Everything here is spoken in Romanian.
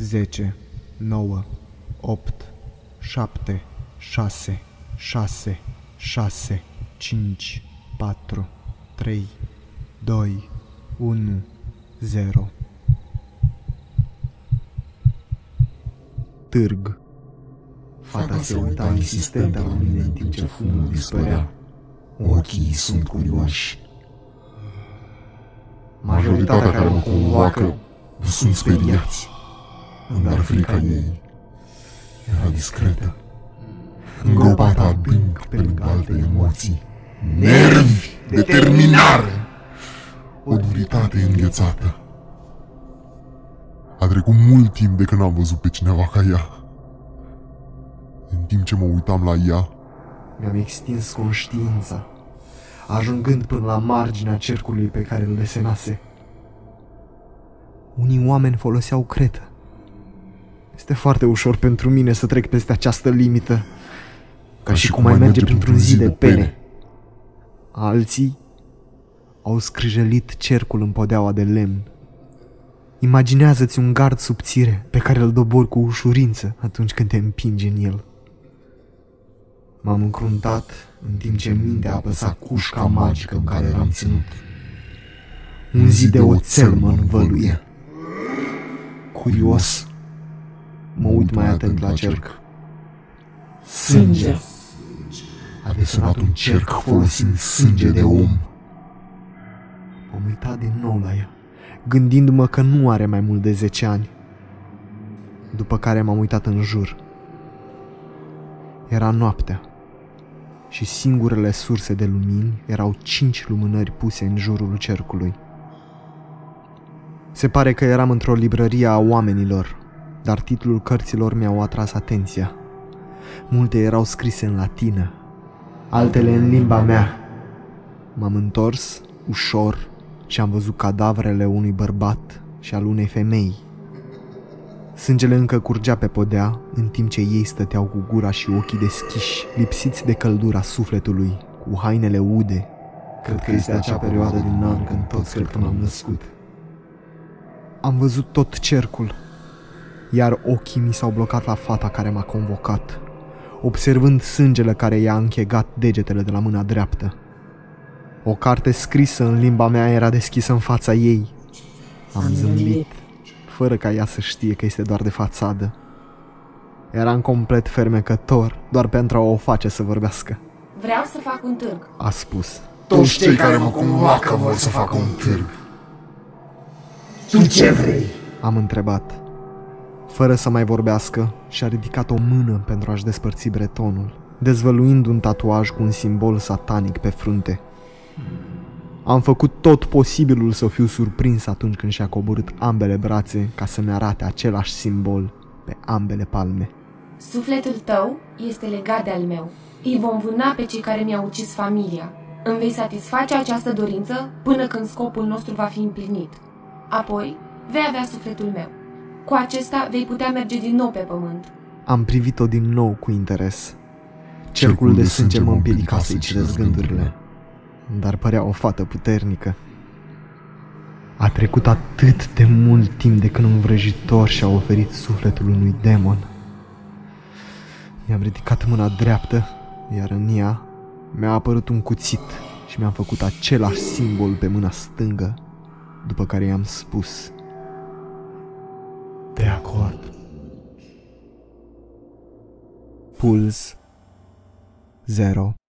10, 9, 8, 7, 6, 6, 6, 5, 4, 3, 2, 1, 0. Târg. Fata se uita insistent la mine în timp ce fumul dispărea. Ochii sunt curioși. Majoritatea care mă convoacă sunt speriați. Dar frica ei era discretă. Îngropată adânc pe lângă alte emoții. Nervi, determinare, o duritate înghețată. A trecut mult timp de când am văzut pe cineva ca ea. În timp ce mă uitam la ea, mi-am extins conștiința, ajungând până la marginea cercului pe care îl desenase. Unii oameni foloseau cretă. Este foarte ușor pentru mine să trec peste această limită, ca, ca și cum ai merge printr-un zi de pene. Alții au scrijălit cercul în podeaua de lemn. Imaginează-ți un gard subțire pe care îl dobori cu ușurință atunci când te împingi în el. M-am încruntat în timp ce mintea apăsa cușca magică în care eram ținut. Un zi de oțel mă învăluie. Curios, mă uit mai atent la cerc. Sânge! A desenat un cerc folosind sânge de om. M-am uitat din nou la ea, gândindu-mă că nu are mai mult de 10 ani. După care m-am uitat în jur. Era noaptea și singurele surse de lumini erau cinci lumânări puse în jurul cercului. Se pare că eram într-o librărie a oamenilor, dar titlul cărților mi-au atras atenția. Multe erau scrise în latină, altele în limba mea. M-am întors, ușor, și am văzut cadavrele unui bărbat și al unei femei. Sângele încă curgea pe podea, în timp ce ei stăteau cu gura și ochii deschiși, lipsiți de căldura sufletului, cu hainele ude. Cred că este acea perioadă din an când toți cred că m-am născut. Am văzut tot cercul, iar ochii mi s-au blocat la fata care m-a convocat, observând sângele care i-a închegat degetele de la mâna dreaptă. O carte scrisă în limba mea era deschisă în fața ei. Am zâmbit, fără ca ea să știe că este doar de fațadă. Eram complet fermecător, doar pentru a o face să vorbească. Vreau să fac un târg. A spus. Toți cei care mă convoacă vor să facă un târg. Tu ce vrei? Am întrebat. Fără să mai vorbească, și-a ridicat o mână pentru a-și despărți bretonul, dezvăluind un tatuaj cu un simbol satanic pe frunte. Am făcut tot posibilul să fiu surprins atunci când și-a coborât ambele brațe ca să-mi arate același simbol pe ambele palme. Sufletul tău este legat de al meu. Îi vom vâna pe cei care mi-au ucis familia. Îmi vei satisface această dorință până când scopul nostru va fi împlinit. Apoi vei avea sufletul meu. Cu acesta vei putea merge din nou pe pământ. Am privit-o din nou cu interes. Cercul de sânge mă împiedica să-i citesc gândurile dar părea o fată puternică. A trecut atât de mult timp de când un vrăjitor și-a oferit sufletul unui demon. Mi-am ridicat mâna dreaptă, iar în ea mi-a apărut un cuțit și mi-am făcut același simbol pe mâna stângă, după care i-am spus De acord. Puls 0